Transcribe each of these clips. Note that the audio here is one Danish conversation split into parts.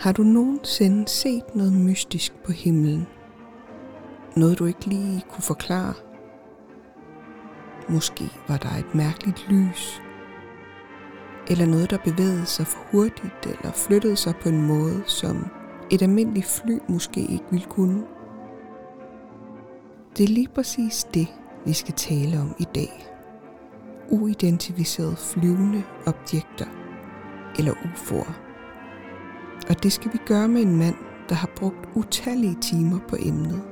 Har du nogensinde set noget mystisk på himlen? Noget du ikke lige kunne forklare? Måske var der et mærkeligt lys, eller noget, der bevægede sig for hurtigt, eller flyttede sig på en måde, som et almindeligt fly måske ikke ville kunne. Det er lige præcis det, vi skal tale om i dag. Uidentificerede flyvende objekter, eller UFO'er. Og det skal vi gøre med en mand, der har brugt utallige timer på emnet.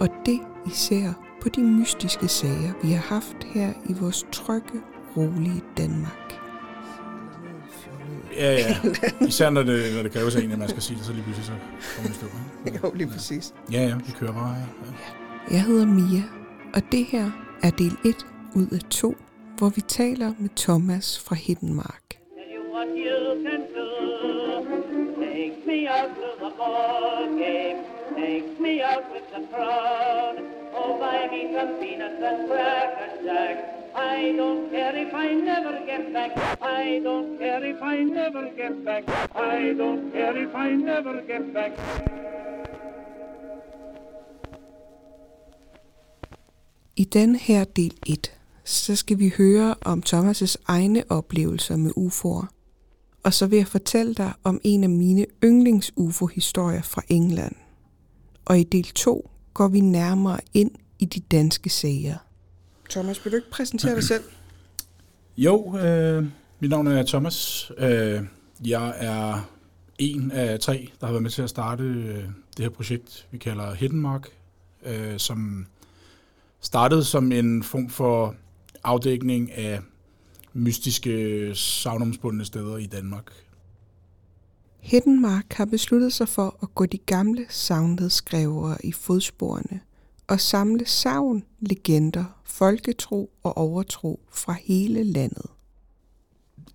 Og det især på de mystiske sager, vi har haft her i vores trygge, rolige Danmark. Ja, ja. Især når det, når det kræver sig en, at man skal sige det, så lige pludselig så kommer det stå. Jo, lige præcis. Ja, ja, vi kører bare. Ja. ja. Jeg hedder Mia, og det her er del 1 ud af 2, hvor vi taler med Thomas fra Hiddenmark. Out with the crowd. Oh, buy me some peanuts and cracker jack. I don't care if I never get back. I don't care if I never get back. I don't care if I never get back. I den her del 1, så skal vi høre om Thomas' egne oplevelser med UFO'er. Og så vil jeg fortælle dig om en af mine yndlings UFO-historier fra England. Og i del 2 går vi nærmere ind i de danske sager. Thomas, vil du ikke præsentere dig selv? Jo, øh, mit navn er Thomas. Øh, jeg er en af tre, der har været med til at starte øh, det her projekt, vi kalder Hiddenmark, øh, som startede som en form for afdækning af mystiske savnomsbundne steder i Danmark. Hiddenmark har besluttet sig for at gå de gamle savnledskrevere i fodsporene og samle savn, legender, folketro og overtro fra hele landet.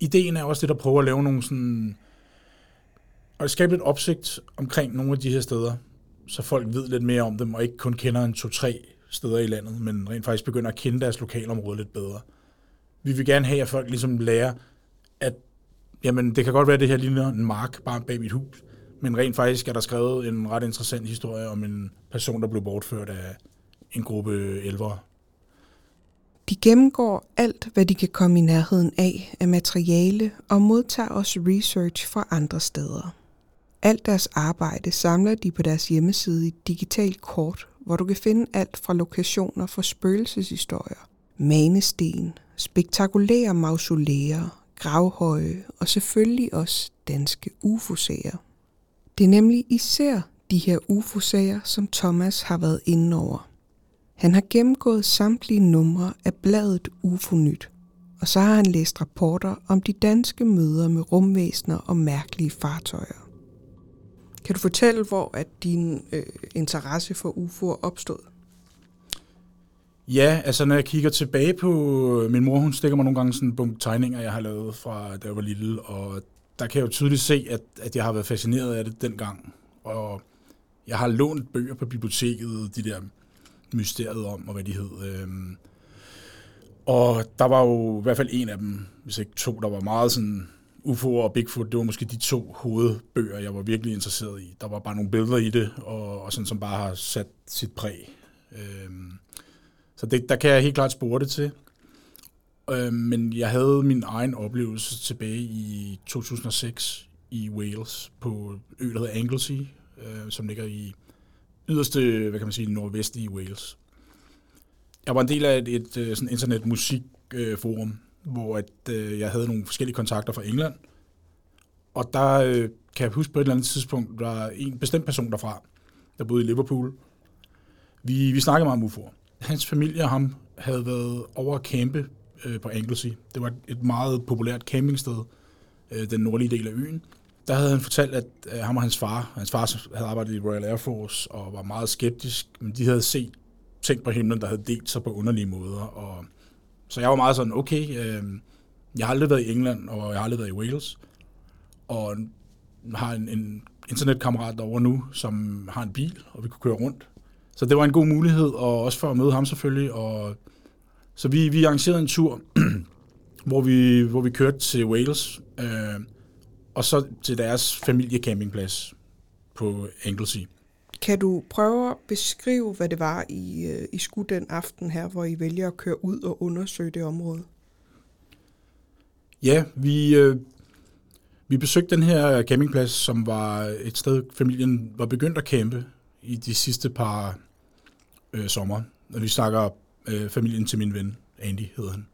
Ideen er også det, der prøver at lave nogle sådan... Og skabe lidt opsigt omkring nogle af de her steder, så folk ved lidt mere om dem, og ikke kun kender en to-tre steder i landet, men rent faktisk begynder at kende deres lokalområde lidt bedre. Vi vil gerne have, at folk ligesom lærer, at jamen, det kan godt være, at det her ligner en mark bare bag mit hus, men rent faktisk er der skrevet en ret interessant historie om en person, der blev bortført af en gruppe elvere. De gennemgår alt, hvad de kan komme i nærheden af af materiale og modtager også research fra andre steder. Alt deres arbejde samler de på deres hjemmeside i et digitalt kort, hvor du kan finde alt fra lokationer for spøgelseshistorier, manesten, spektakulære mausolæer, gravhøje og selvfølgelig også danske ufosager. Det er nemlig især de her ufosager, som Thomas har været inde over. Han har gennemgået samtlige numre af bladet UFO-nyt, og så har han læst rapporter om de danske møder med rumvæsener og mærkelige fartøjer. Kan du fortælle, hvor at din øh, interesse for UFO'er opstod? Ja, altså når jeg kigger tilbage på øh, min mor, hun stikker mig nogle gange sådan en bunke tegninger, jeg har lavet fra da jeg var lille, og der kan jeg jo tydeligt se, at, at jeg har været fascineret af det dengang. Og jeg har lånt bøger på biblioteket, de der mysteriet om, og hvad de hed. Øhm, og der var jo i hvert fald en af dem, hvis ikke to, der var meget sådan UFO og Bigfoot, det var måske de to hovedbøger, jeg var virkelig interesseret i. Der var bare nogle billeder i det, og, og sådan, som bare har sat sit præg. Øhm, så det, der kan jeg helt klart spore det til. Øh, men jeg havde min egen oplevelse tilbage i 2006 i Wales på ø, der hedder Anglesey, øh, som ligger i yderste, hvad kan man sige, nordvest i Wales. Jeg var en del af et, et, øh, sådan internetmusikforum, øh, hvor at, øh, jeg havde nogle forskellige kontakter fra England. Og der øh, kan jeg huske på et eller andet tidspunkt, der var en bestemt person derfra, der boede i Liverpool. Vi, vi snakkede meget om UFO'er. Hans familie og ham havde været over at campe øh, på Anglesey. Det var et meget populært campingsted, øh, den nordlige del af øen. Der havde han fortalt, at øh, ham og hans far, hans far havde arbejdet i Royal Air Force og var meget skeptisk, men de havde set ting på himlen, der havde delt sig på underlige måder. Og, så jeg var meget sådan, okay, øh, jeg har aldrig været i England, og jeg har aldrig været i Wales, og har en, en internetkammerat derovre nu, som har en bil, og vi kunne køre rundt. Så det var en god mulighed, og også for at møde ham selvfølgelig. Og, så vi, vi arrangerede en tur, hvor vi, hvor vi kørte til Wales, øh, og så til deres familiecampingplads på Anglesey. Kan du prøve at beskrive, hvad det var, I, øh, I skulle den aften her, hvor I vælger at køre ud og undersøge det område? Ja, vi, øh, vi besøgte den her campingplads, som var et sted, familien var begyndt at campe i de sidste par øh, sommer. Når vi snakker øh, familien til min ven, Andy hedder han.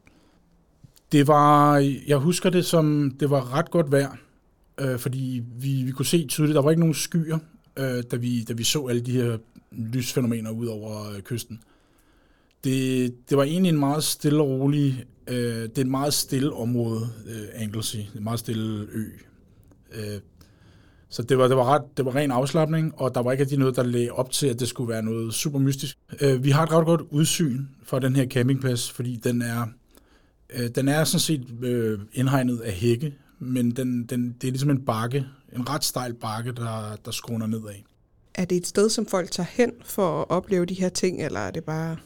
Det var, jeg husker det som, det var ret godt vejr, øh, fordi vi, vi kunne se tydeligt, der var ikke nogen skyer, øh, da, vi, da vi så alle de her lysfænomener ud over øh, kysten. Det, det var egentlig en meget stille og rolig, øh, det er et meget stille område, øh, Anglesey, en meget stille ø. Øh, så det var, det, var ret, det var ren afslappning, og der var ikke rigtig noget, der lagde op til, at det skulle være noget super mystisk. Øh, vi har et ret godt udsyn fra den her campingplads, fordi den er, øh, den er sådan set øh, indhegnet af hække, men den, den, det er ligesom en bakke, en ret stejl bakke, der, der skråner nedad. Er det et sted, som folk tager hen for at opleve de her ting, eller er det bare...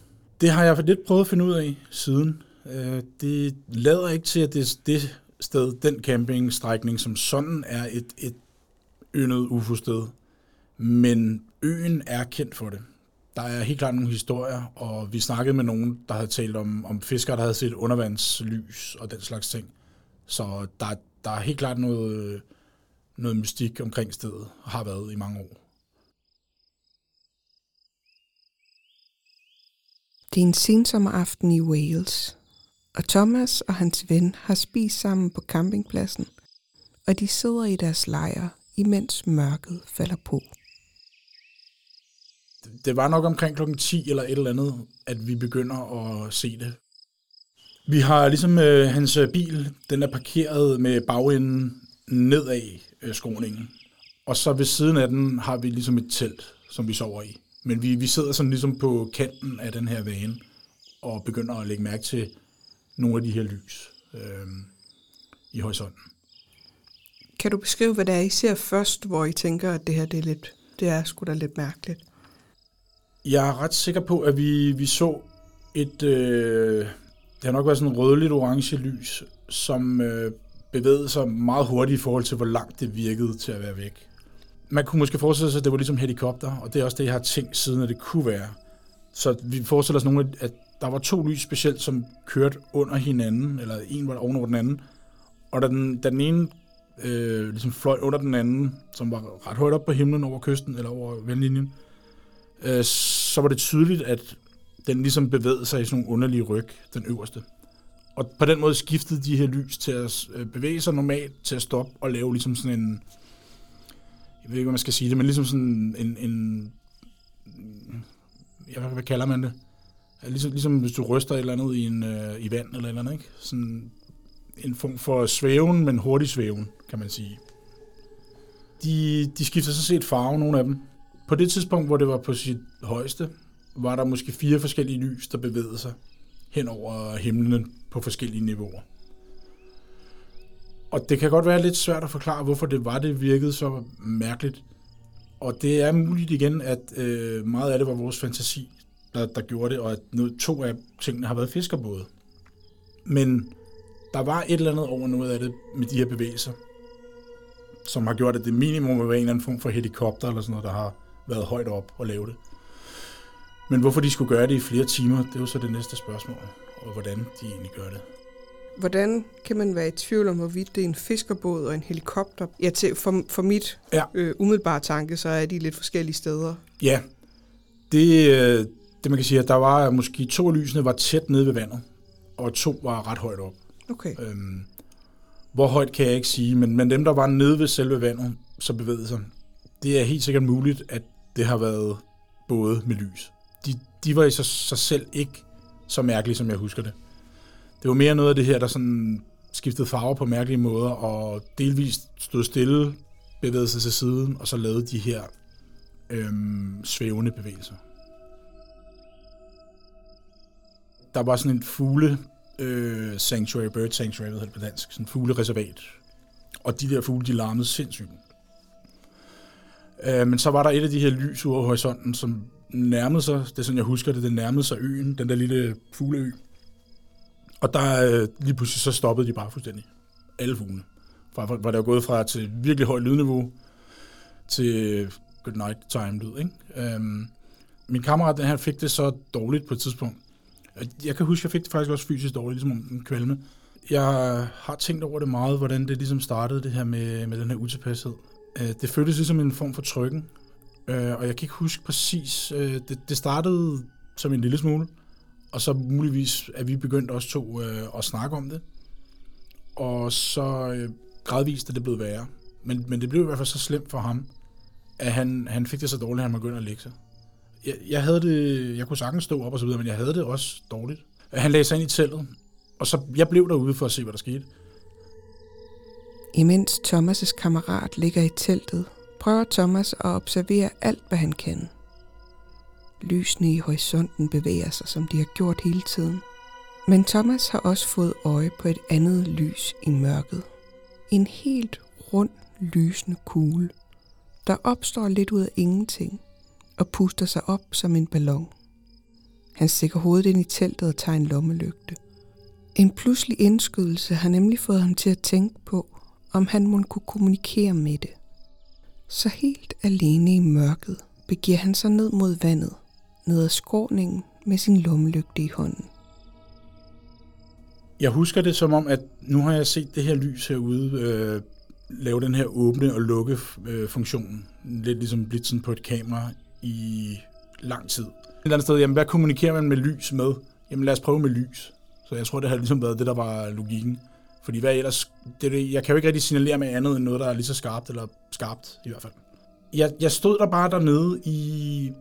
Det har jeg lidt prøvet at finde ud af siden. Øh, det lader ikke til, at det, det sted, den campingstrækning som sådan er et, et yndet UFO-sted. Men øen er kendt for det. Der er helt klart nogle historier, og vi snakkede med nogen, der havde talt om, om fiskere, der havde set undervandslys og den slags ting. Så der, der er helt klart noget, noget mystik omkring stedet, og har været i mange år. Det er en sensommeraften i Wales, og Thomas og hans ven har spist sammen på campingpladsen, og de sidder i deres lejr, imens mørket falder på. Det var nok omkring klokken 10 eller et eller andet, at vi begynder at se det. Vi har ligesom øh, hans øh, bil, den er parkeret med bagenden nedad øh, skråningen. Og så ved siden af den har vi ligesom et telt, som vi sover i. Men vi, vi sidder sådan ligesom på kanten af den her vane og begynder at lægge mærke til nogle af de her lys øh, i horisonten. Kan du beskrive, hvad det er, I ser først, hvor I tænker, at det her det er, lidt, det er sgu da lidt mærkeligt? Jeg er ret sikker på, at vi, vi så et, øh, det har nok været sådan en rødligt orange lys, som øh, bevægede sig meget hurtigt i forhold til, hvor langt det virkede til at være væk. Man kunne måske forestille sig, at det var ligesom helikopter, og det er også det, jeg har tænkt siden, at det kunne være. Så vi forestiller os nogle, at der var to lys specielt, som kørte under hinanden, eller en var ovenover den anden. Og da den, da den ene øh, ligesom fløj under den anden, som var ret højt op på himlen over kysten, eller over vandlinjen, øh, så var det tydeligt, at den ligesom bevægede sig i sådan nogle underlige ryg, den øverste. Og på den måde skiftede de her lys til at øh, bevæge sig normalt, til at stoppe og lave ligesom sådan en, jeg ved ikke, hvad man skal sige det, men ligesom sådan en, en ja, hvad kalder man det? Ligesom, ligesom hvis du ryster et eller andet i, en, øh, i vand eller et eller andet, ikke? Sådan en form for svæven, men hurtig svæven, kan man sige. De, de skifter så set farve, nogle af dem. På det tidspunkt, hvor det var på sit højeste, var der måske fire forskellige lys, der bevægede sig hen over himlen på forskellige niveauer. Og det kan godt være lidt svært at forklare, hvorfor det var, det virkede så mærkeligt. Og det er muligt igen, at øh, meget af det var vores fantasi, der, der gjorde det, og at to af tingene har været fiskerbåde. Men der var et eller andet over noget af det med de her bevægelser, som har gjort, at det minimum var en eller anden form for helikopter eller sådan noget, der har været højt op og lave det. Men hvorfor de skulle gøre det i flere timer, det er jo så det næste spørgsmål, og hvordan de egentlig gør det. Hvordan kan man være i tvivl om, hvorvidt det er en fiskerbåd og en helikopter? Ja, til, for, for mit Ja. øh, umiddelbare tanke, så er de lidt forskellige steder. Ja, det, øh, det man kan sige, at der var måske to lysene var tæt nede ved vandet, og to var ret højt op. Okay. Øhm, hvor højt kan jeg ikke sige, men, men dem, der var nede ved selve vandet, så bevægede sig, det er helt sikkert muligt, at det har været både med lys. De, de var i sig, sig selv ikke så mærkelige, som jeg husker det. Det var mere noget af det her, der sådan skiftede farver på mærkelige måder, og delvist stod stille, bevægede sig til siden, og så lavede de her øhm, svævende bevægelser. Der var sådan en fugle øh, sanctuary, bird sanctuary, hvad hedder det på dansk, sådan en fuglereservat. Og de der fugle, de larmede sindssygt. Øh, men så var der et af de her lys over horisonten, som nærmede sig, det er sådan, jeg husker det, det nærmede sig øen, den der lille fugleø. Og der øh, lige pludselig så stoppede de bare fuldstændig. Alle fuglene. Fra, hvor det var gået fra til virkelig højt lydniveau til good night time lyd. Ikke? Øhm, min kammerat, den her, fik det så dårligt på et tidspunkt. Jeg kan huske, at jeg fik det faktisk også fysisk dårligt, ligesom en kvalme. Jeg har tænkt over det meget, hvordan det ligesom startede, det her med, med den her utilpashed. Øh, det føltes ligesom en form for trykken, øh, og jeg kan ikke huske præcis. Øh, det, det startede som en lille smule, og så muligvis er vi begyndt også to at snakke om det. Og så gradvist er det blevet værre. Men, men det blev i hvert fald så slemt for ham, at han, han fik det så dårligt, at han begyndte at lægge sig. Jeg, jeg havde det, jeg kunne sagtens stå op og så videre, men jeg havde det også dårligt. Han lagde sig ind i teltet, og så jeg blev derude for at se, hvad der skete. Imens Thomas' kammerat ligger i teltet, prøver Thomas at observere alt, hvad han kan. Lysene i horisonten bevæger sig, som de har gjort hele tiden. Men Thomas har også fået øje på et andet lys i mørket. En helt rund, lysende kugle, der opstår lidt ud af ingenting og puster sig op som en ballon. Han stikker hovedet ind i teltet og tager en lommelygte. En pludselig indskydelse har nemlig fået ham til at tænke på, om han må kunne kommunikere med det. Så helt alene i mørket begiver han sig ned mod vandet, ned ad skråningen med sin lommelygte i hånden. Jeg husker det som om, at nu har jeg set det her lys herude øh, lave den her åbne og lukke øh, funktion. Lidt ligesom blitzen på et kamera i lang tid. Et eller andet sted, jamen hvad kommunikerer man med lys med? Jamen lad os prøve med lys. Så jeg tror, det har ligesom været det, der var logikken. Fordi hvad ellers, det, det, jeg kan jo ikke rigtig signalere med andet end noget, der er lige så skarpt, eller skarpt i hvert fald. Jeg, jeg stod der bare dernede i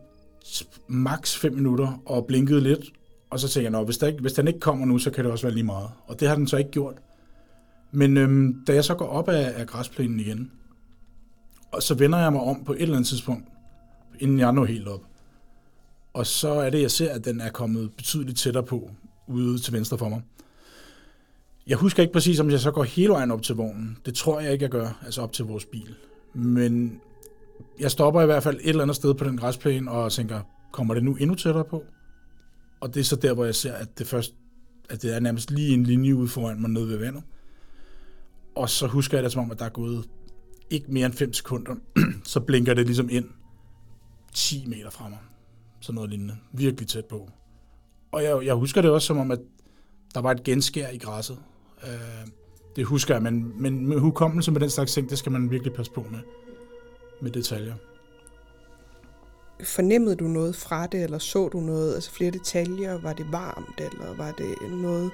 maks 5 minutter og blinkede lidt, og så tænkte jeg, hvis, der ikke, hvis den ikke kommer nu, så kan det også være lige meget. Og det har den så ikke gjort. Men øhm, da jeg så går op af, af græsplænen igen, og så vender jeg mig om på et eller andet tidspunkt, inden jeg når helt op. Og så er det, jeg ser, at den er kommet betydeligt tættere på, ude til venstre for mig. Jeg husker ikke præcis, om jeg så går hele vejen op til vognen. Det tror jeg ikke, jeg gør, altså op til vores bil. Men jeg stopper i hvert fald et eller andet sted på den græsplæne og tænker, kommer det nu endnu tættere på? Og det er så der, hvor jeg ser, at det først at det er nærmest lige en linje ude foran mig nede ved vandet. Og så husker jeg det som om, at der er gået ikke mere end 5 sekunder, så blinker det ligesom ind 10 meter fra mig. Sådan noget lignende. Virkelig tæt på. Og jeg, jeg husker det også som om, at der var et genskær i græsset. Øh, det husker jeg, men, men med hukommelse med den slags ting, det skal man virkelig passe på med, med detaljer. Fornemmede du noget fra det, eller så du noget, altså flere detaljer? Var det varmt, eller var det noget?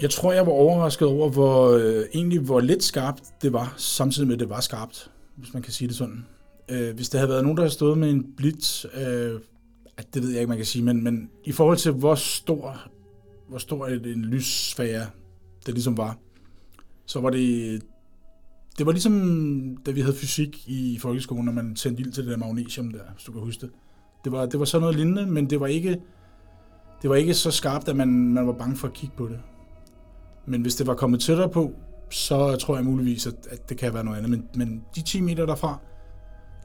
Jeg tror, jeg var overrasket over, hvor øh, egentlig hvor lidt skarpt det var, samtidig med, at det var skarpt, hvis man kan sige det sådan. Øh, hvis der havde været nogen, der havde stået med en blitz, øh, det ved jeg ikke, man kan sige, men, men i forhold til, hvor stor, hvor stor en lyssfære det ligesom var, så var det, det var ligesom, da vi havde fysik i folkeskolen, når man tændte ild til det der magnesium der, hvis du kan huske det. Det var, det var sådan noget lignende, men det var ikke, det var ikke så skarpt, at man, man var bange for at kigge på det. Men hvis det var kommet tættere på, så tror jeg muligvis, at, at det kan være noget andet. Men, men de 10 meter derfra,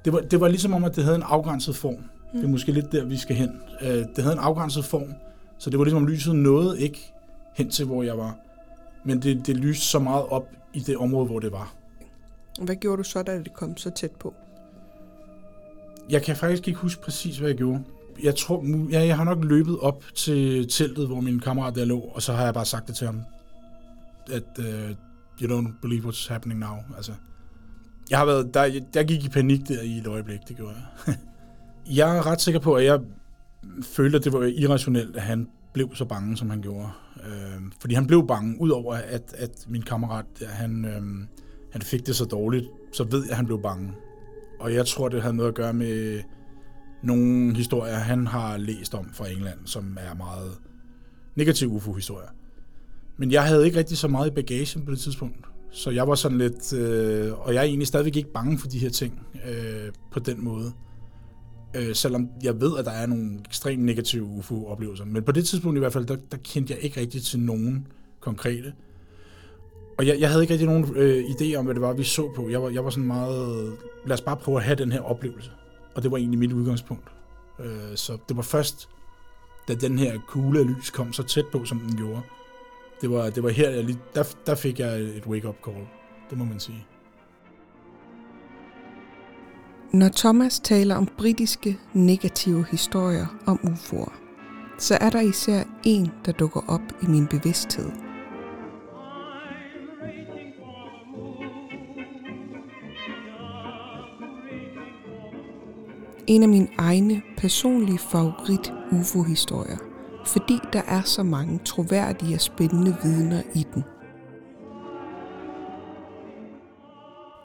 det var, det var ligesom om, at det havde en afgrænset form. Mm. Det er måske lidt der, vi skal hen. Uh, det havde en afgrænset form, så det var ligesom om lyset nåede ikke hen til, hvor jeg var. Men det, det lyste så meget op i det område, hvor det var. Hvad gjorde du så, da det kom så tæt på? Jeg kan faktisk ikke huske præcis, hvad jeg gjorde. Jeg tror, ja, jeg har nok løbet op til teltet, hvor min kammerat der lå, og så har jeg bare sagt det til ham, at uh, you don't believe what's happening now. Altså, jeg har været, der, jeg gik i panik der i et øjeblik, det gjorde jeg. jeg er ret sikker på, at jeg følte, at det var irrationelt, at han blev så bange, som han gjorde. Øh, fordi han blev bange, udover at, at min kammerat, han, øh, han fik det så dårligt, så ved jeg, at han blev bange. Og jeg tror, det havde noget at gøre med nogle historier, han har læst om fra England, som er meget negative UFO-historier. Men jeg havde ikke rigtig så meget i bagagen på det tidspunkt. Så jeg var sådan lidt, øh, og jeg er egentlig stadigvæk ikke bange for de her ting øh, på den måde. Øh, selvom jeg ved, at der er nogle ekstremt negative UFO-oplevelser. Men på det tidspunkt i hvert fald, der, der kendte jeg ikke rigtig til nogen konkrete. Og jeg, jeg havde ikke rigtig nogen øh, idé om, hvad det var, vi så på. Jeg var, jeg var sådan meget, lad os bare prøve at have den her oplevelse. Og det var egentlig mit udgangspunkt. Øh, så det var først, da den her kugle af lys kom så tæt på, som den gjorde, det var, det var her, jeg lige, der, der fik jeg et wake-up call. Det må man sige. Når Thomas taler om britiske negative historier om UFO'er, så er der især en, der dukker op i min bevidsthed. En af mine egne personlige favorit UFO-historier, fordi der er så mange troværdige og spændende vidner i den.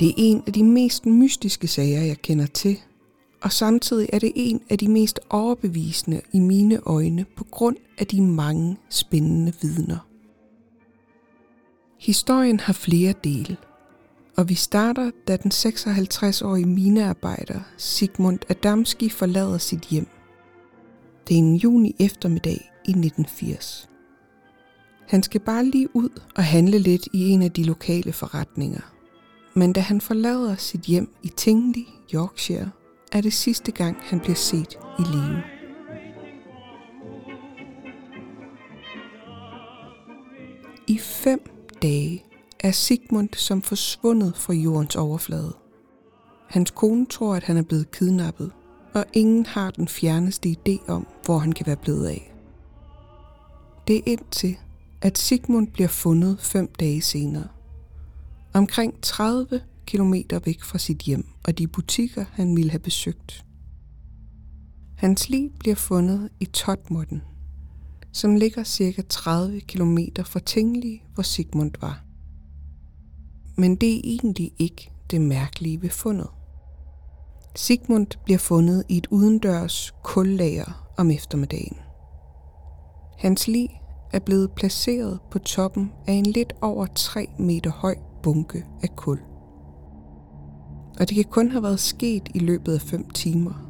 Det er en af de mest mystiske sager, jeg kender til, og samtidig er det en af de mest overbevisende i mine øjne på grund af de mange spændende vidner. Historien har flere dele, og vi starter, da den 56-årige minearbejder Sigmund Adamski forlader sit hjem. Det er en juni eftermiddag i 1980. Han skal bare lige ud og handle lidt i en af de lokale forretninger. Men da han forlader sit hjem i Tingley, Yorkshire, er det sidste gang, han bliver set i live. I fem dage er Sigmund som forsvundet fra jordens overflade. Hans kone tror, at han er blevet kidnappet, og ingen har den fjerneste idé om, hvor han kan være blevet af. Det er indtil, at Sigmund bliver fundet fem dage senere. Omkring 30 km væk fra sit hjem og de butikker, han ville have besøgt. Hans lig bliver fundet i Totmotten, som ligger cirka 30 km fra Tingli, hvor Sigmund var. Men det er egentlig ikke det mærkelige ved fundet. Sigmund bliver fundet i et udendørs kullager om eftermiddagen. Hans lig er blevet placeret på toppen af en lidt over 3 meter høj bunke af kul. Og det kan kun have været sket i løbet af 5 timer.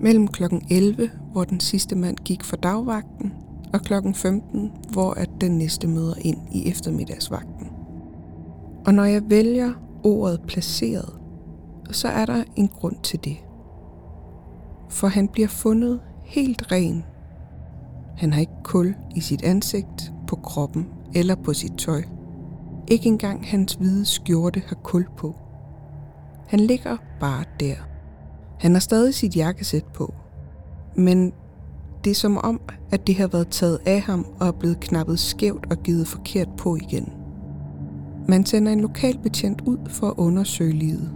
Mellem kl. 11, hvor den sidste mand gik for dagvagten, og kl. 15, hvor at den næste møder ind i eftermiddagsvagten. Og når jeg vælger ordet placeret, så er der en grund til det. For han bliver fundet helt ren. Han har ikke kul i sit ansigt, på kroppen eller på sit tøj. Ikke engang hans hvide skjorte har kul på. Han ligger bare der. Han har stadig sit jakkesæt på. Men det er som om, at det har været taget af ham og er blevet knappet skævt og givet forkert på igen. Man sender en lokal betjent ud for at undersøge livet.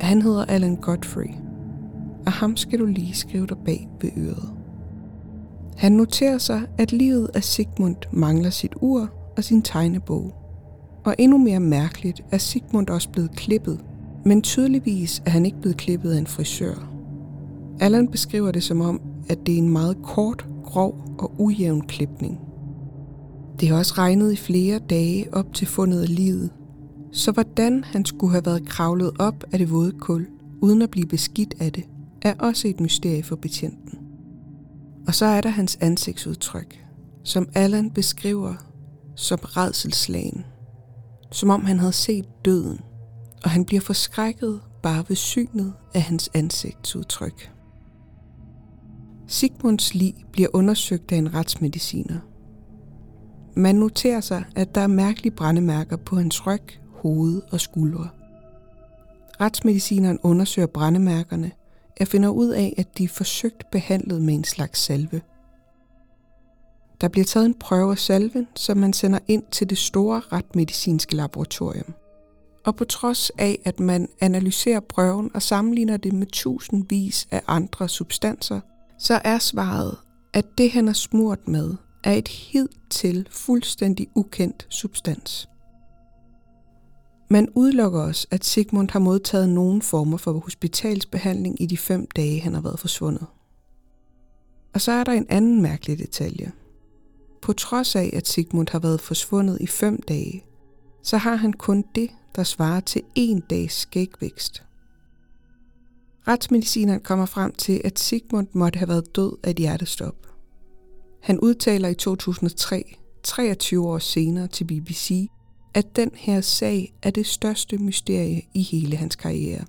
Han hedder Alan Godfrey, og ham skal du lige skrive dig bag ved øret. Han noterer sig, at livet af Sigmund mangler sit ur og sin tegnebog. Og endnu mere mærkeligt er Sigmund også blevet klippet, men tydeligvis er han ikke blevet klippet af en frisør. Allan beskriver det som om, at det er en meget kort, grov og ujævn klipning. Det har også regnet i flere dage op til fundet af livet, så hvordan han skulle have været kravlet op af det våde kul, uden at blive beskidt af det, er også et mysterie for betjenten. Og så er der hans ansigtsudtryk, som Allan beskriver som redselslagen. Som om han havde set døden, og han bliver forskrækket bare ved synet af hans ansigtsudtryk. Sigmunds lig bliver undersøgt af en retsmediciner. Man noterer sig, at der er mærkelige brændemærker på hans ryg, hoved og skuldre. Retsmedicineren undersøger brændemærkerne jeg finder ud af, at de er forsøgt behandlet med en slags salve. Der bliver taget en prøve af salven, som man sender ind til det store retmedicinske laboratorium. Og på trods af, at man analyserer prøven og sammenligner det med tusindvis af andre substanser, så er svaret, at det han er smurt med, er et hidtil fuldstændig ukendt substans. Man udelukker også, at Sigmund har modtaget nogen former for hospitalsbehandling i de fem dage, han har været forsvundet. Og så er der en anden mærkelig detalje. På trods af, at Sigmund har været forsvundet i fem dage, så har han kun det, der svarer til en dags skægvækst. Retsmedicineren kommer frem til, at Sigmund måtte have været død af et hjertestop. Han udtaler i 2003, 23 år senere til BBC, at den her sag er det største mysterie i hele hans karriere.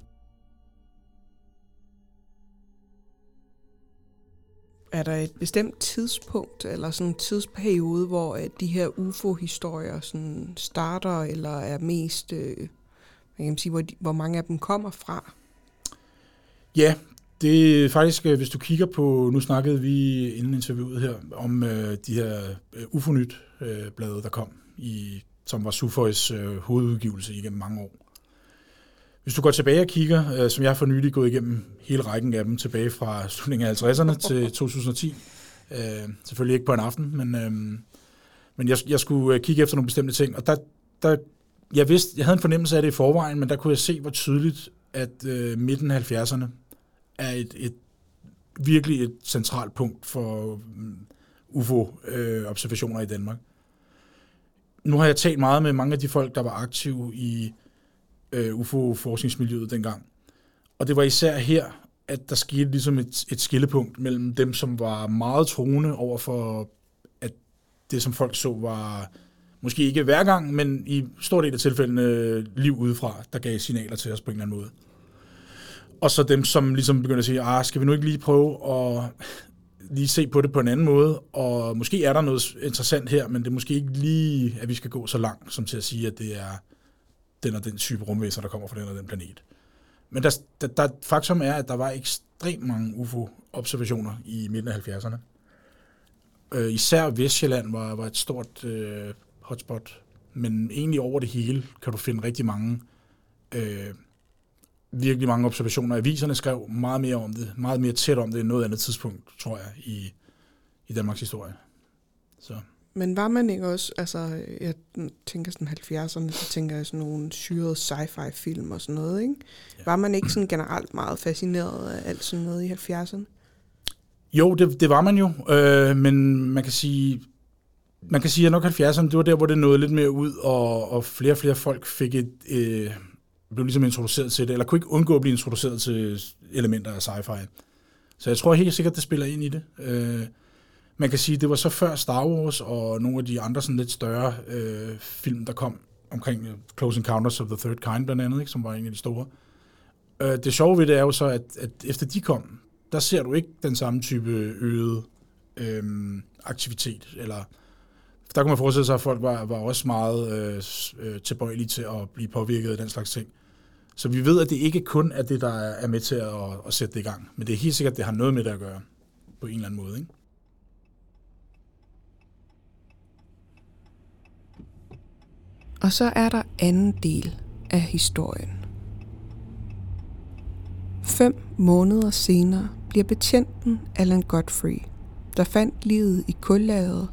Er der et bestemt tidspunkt eller sådan en tidsperiode, hvor at de her UFO-historier sådan starter, eller er mest, øh, hvad kan man sige, hvor, de, hvor mange af dem kommer fra? Ja, det er faktisk, øh, hvis du kigger på, nu snakkede vi inden interviewet her, om øh, de her øh, UFO-nyt-blade, øh, der kom, i, som var Suføjs øh, hovedudgivelse igennem mange år. Hvis du går tilbage og kigger, øh, som jeg for nylig gået igennem hele rækken af dem, tilbage fra slutningen af 50'erne til 2010, øh, selvfølgelig ikke på en aften, men, øh, men jeg, jeg skulle øh, kigge efter nogle bestemte ting, og der, der jeg vidste, jeg havde en fornemmelse af det i forvejen, men der kunne jeg se, hvor tydeligt, at øh, midten af 70'erne er et, et virkelig et centralt punkt for um, UFO-observationer øh, i Danmark. Nu har jeg talt meget med mange af de folk, der var aktive i øh, UFO-forskningsmiljøet dengang. Og det var især her, at der skete ligesom et, et skillepunkt mellem dem, som var meget troende over for, at det, som folk så, var måske ikke hver gang, men i stor del af tilfældene øh, liv udefra, der gav signaler til os på en eller anden måde. Og så dem, som ligesom begyndte at sige, ah, skal vi nu ikke lige prøve at lige se på det på en anden måde, og måske er der noget interessant her, men det er måske ikke lige, at vi skal gå så langt, som til at sige, at det er den og den type rumvæsener, der kommer fra den og den planet. Men der, der, der, faktum er, at der var ekstremt mange UFO-observationer i midten af 70'erne. Øh, især Vestjylland var, var et stort øh, hotspot, men egentlig over det hele kan du finde rigtig mange øh, virkelig mange observationer. Aviserne skrev meget mere om det, meget mere tæt om det end noget andet tidspunkt, tror jeg, i, i Danmarks historie. Så. Men var man ikke også, altså jeg tænker sådan 70'erne, så tænker jeg sådan nogle syrede sci-fi film og sådan noget, ikke? Ja. Var man ikke sådan generelt meget fascineret af alt sådan noget i 70'erne? Jo, det, det var man jo, øh, men man kan sige, man kan sige, at nok 70'erne, det var der, hvor det nåede lidt mere ud, og, og flere og flere folk fik et, øh, blev ligesom introduceret til det, eller kunne ikke undgå at blive introduceret til elementer af sci-fi. Så jeg tror helt sikkert, det spiller ind i det. Øh, man kan sige, det var så før Star Wars og nogle af de andre sådan lidt større øh, film, der kom omkring øh, Close Encounters of the Third Kind blandt andet, ikke, som var en af de store. Øh, det sjove ved det er jo så, at, at efter de kom, der ser du ikke den samme type øget øh, aktivitet, eller der kunne man forestille sig, at folk var, var også meget øh, øh tilbøjelige til at blive påvirket af den slags ting. Så vi ved, at det ikke kun er det, der er med til at, at sætte det i gang. Men det er helt sikkert, at det har noget med det at gøre på en eller anden måde. Ikke? Og så er der anden del af historien. Fem måneder senere bliver betjenten Alan Godfrey, der fandt livet i kullaget,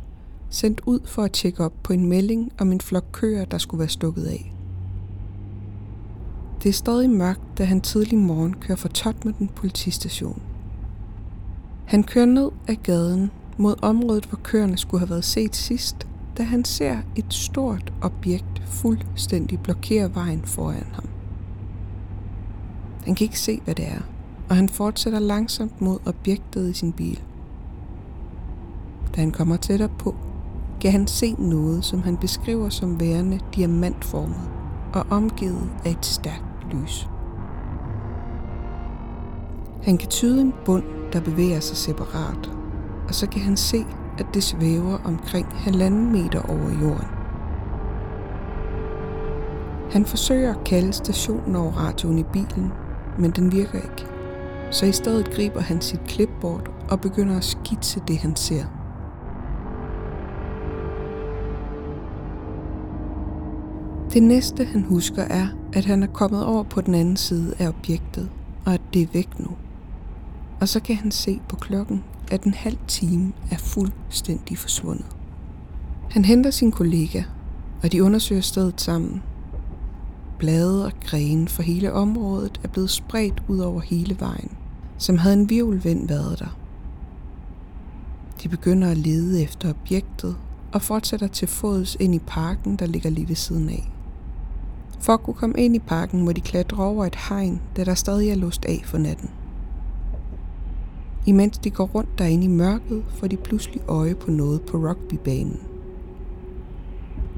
sendt ud for at tjekke op på en melding om en flok køer, der skulle være stukket af. Det er stadig mørkt, da han tidlig morgen kører fra Tottenham politistation. Han kører ned ad gaden mod området, hvor køerne skulle have været set sidst, da han ser et stort objekt fuldstændig blokere vejen foran ham. Han kan ikke se, hvad det er, og han fortsætter langsomt mod objektet i sin bil. Da han kommer tættere på, kan han se noget, som han beskriver som værende diamantformet og omgivet af et stærkt lys. Han kan tyde en bund, der bevæger sig separat, og så kan han se, at det svæver omkring halvanden meter over jorden. Han forsøger at kalde stationen over radioen i bilen, men den virker ikke. Så i stedet griber han sit clipboard og begynder at skitse det, han ser. Det næste, han husker, er, at han er kommet over på den anden side af objektet, og at det er væk nu. Og så kan han se på klokken, at en halv time er fuldstændig forsvundet. Han henter sin kollega, og de undersøger stedet sammen. Blade og grene for hele området er blevet spredt ud over hele vejen, som havde en virvelvind været der. De begynder at lede efter objektet og fortsætter til fods ind i parken, der ligger lige ved siden af. For at kunne komme ind i parken må de klatre over et hegn, da der stadig er låst af for natten. Imens de går rundt derinde i mørket, får de pludselig øje på noget på rugbybanen.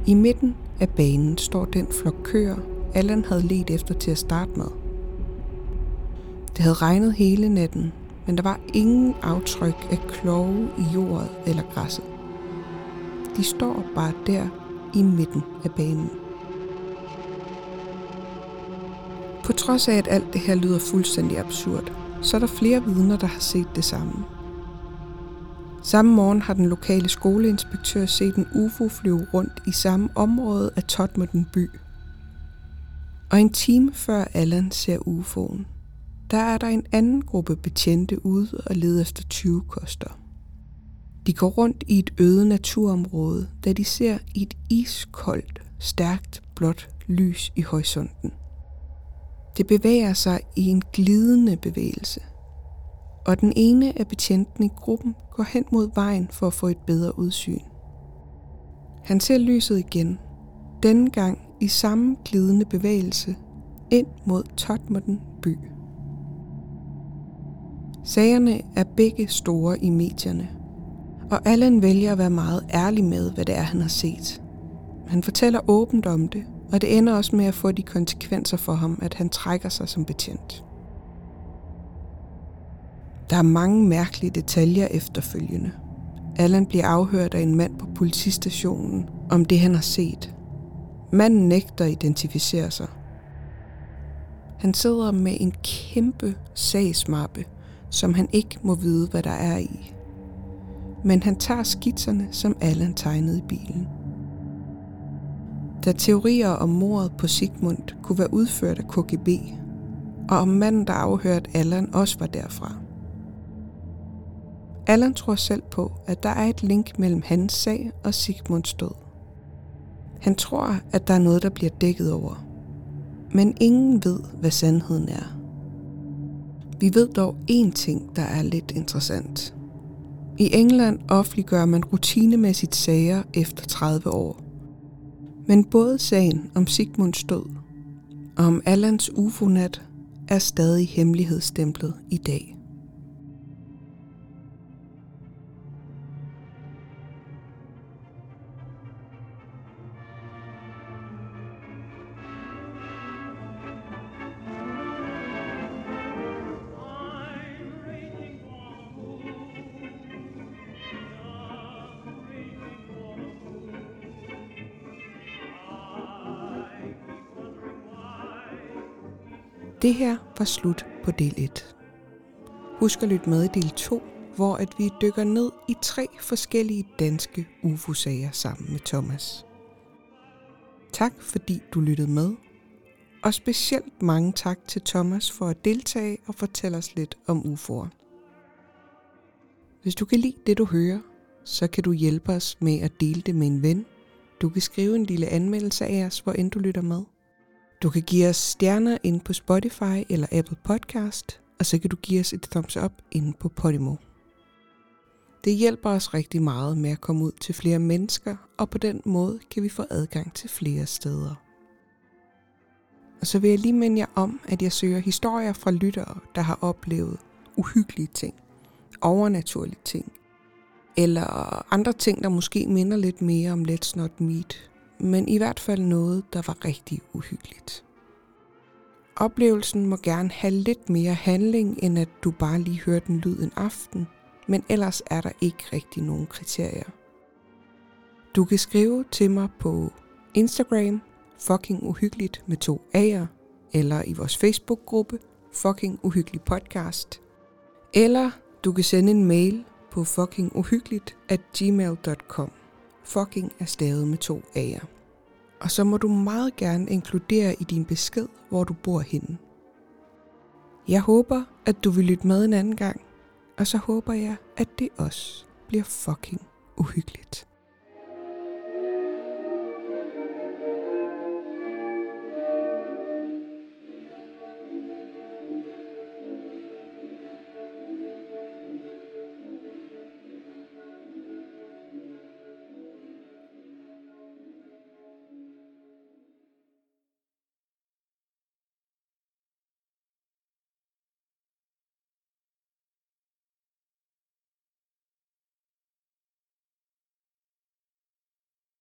I midten af banen står den flok køer, Allan havde let efter til at starte med. Det havde regnet hele natten, men der var ingen aftryk af kloge i jordet eller græsset. De står bare der i midten af banen. På trods af, at alt det her lyder fuldstændig absurd, så er der flere vidner, der har set det samme. Samme morgen har den lokale skoleinspektør set en UFO flyve rundt i samme område af Totmoden by. Og en time før Allan ser UFO'en, der er der en anden gruppe betjente ude og leder efter 20 koster. De går rundt i et øde naturområde, da de ser et iskoldt, stærkt blåt lys i horisonten. Det bevæger sig i en glidende bevægelse, og den ene af betjentene i gruppen går hen mod vejen for at få et bedre udsyn. Han ser lyset igen, denne gang i samme glidende bevægelse ind mod Totmoden by. Sagerne er begge store i medierne, og Allan vælger at være meget ærlig med, hvad det er, han har set. Han fortæller åbent om det, og det ender også med at få de konsekvenser for ham, at han trækker sig som betjent. Der er mange mærkelige detaljer efterfølgende. Allan bliver afhørt af en mand på politistationen om det, han har set. Manden nægter at identificere sig. Han sidder med en kæmpe sagsmappe, som han ikke må vide, hvad der er i. Men han tager skitserne, som Allan tegnede i bilen. Da teorier om mordet på Sigmund kunne være udført af KGB, og om manden, der afhørte Allan, også var derfra. Allan tror selv på, at der er et link mellem hans sag og Sigmunds død. Han tror, at der er noget, der bliver dækket over. Men ingen ved, hvad sandheden er. Vi ved dog én ting, der er lidt interessant. I England offentliggør man rutinemæssigt sager efter 30 år. Men både sagen om Sigmunds død og om Allans ufonat er stadig hemmelighedsstemplet i dag. Det her var slut på del 1. Husk at lytte med i del 2, hvor at vi dykker ned i tre forskellige danske UFO-sager sammen med Thomas. Tak fordi du lyttede med, og specielt mange tak til Thomas for at deltage og fortælle os lidt om UFO'er. Hvis du kan lide det, du hører, så kan du hjælpe os med at dele det med en ven. Du kan skrive en lille anmeldelse af os, hvor end du lytter med. Du kan give os stjerner ind på Spotify eller Apple Podcast, og så kan du give os et thumbs up inde på Podimo. Det hjælper os rigtig meget med at komme ud til flere mennesker, og på den måde kan vi få adgang til flere steder. Og så vil jeg lige minde jer om, at jeg søger historier fra lyttere, der har oplevet uhyggelige ting, overnaturlige ting, eller andre ting, der måske minder lidt mere om Let's Not Meet, men i hvert fald noget, der var rigtig uhyggeligt. Oplevelsen må gerne have lidt mere handling, end at du bare lige hører den lyd en aften, men ellers er der ikke rigtig nogen kriterier. Du kan skrive til mig på Instagram, fucking uhyggeligt med to A'er, eller i vores Facebook-gruppe, fucking uhyggelig podcast, eller du kan sende en mail på fuckinguhyggeligt at gmail.com fucking er stavet med to A'er. Og så må du meget gerne inkludere i din besked, hvor du bor henne. Jeg håber, at du vil lytte med en anden gang, og så håber jeg, at det også bliver fucking uhyggeligt.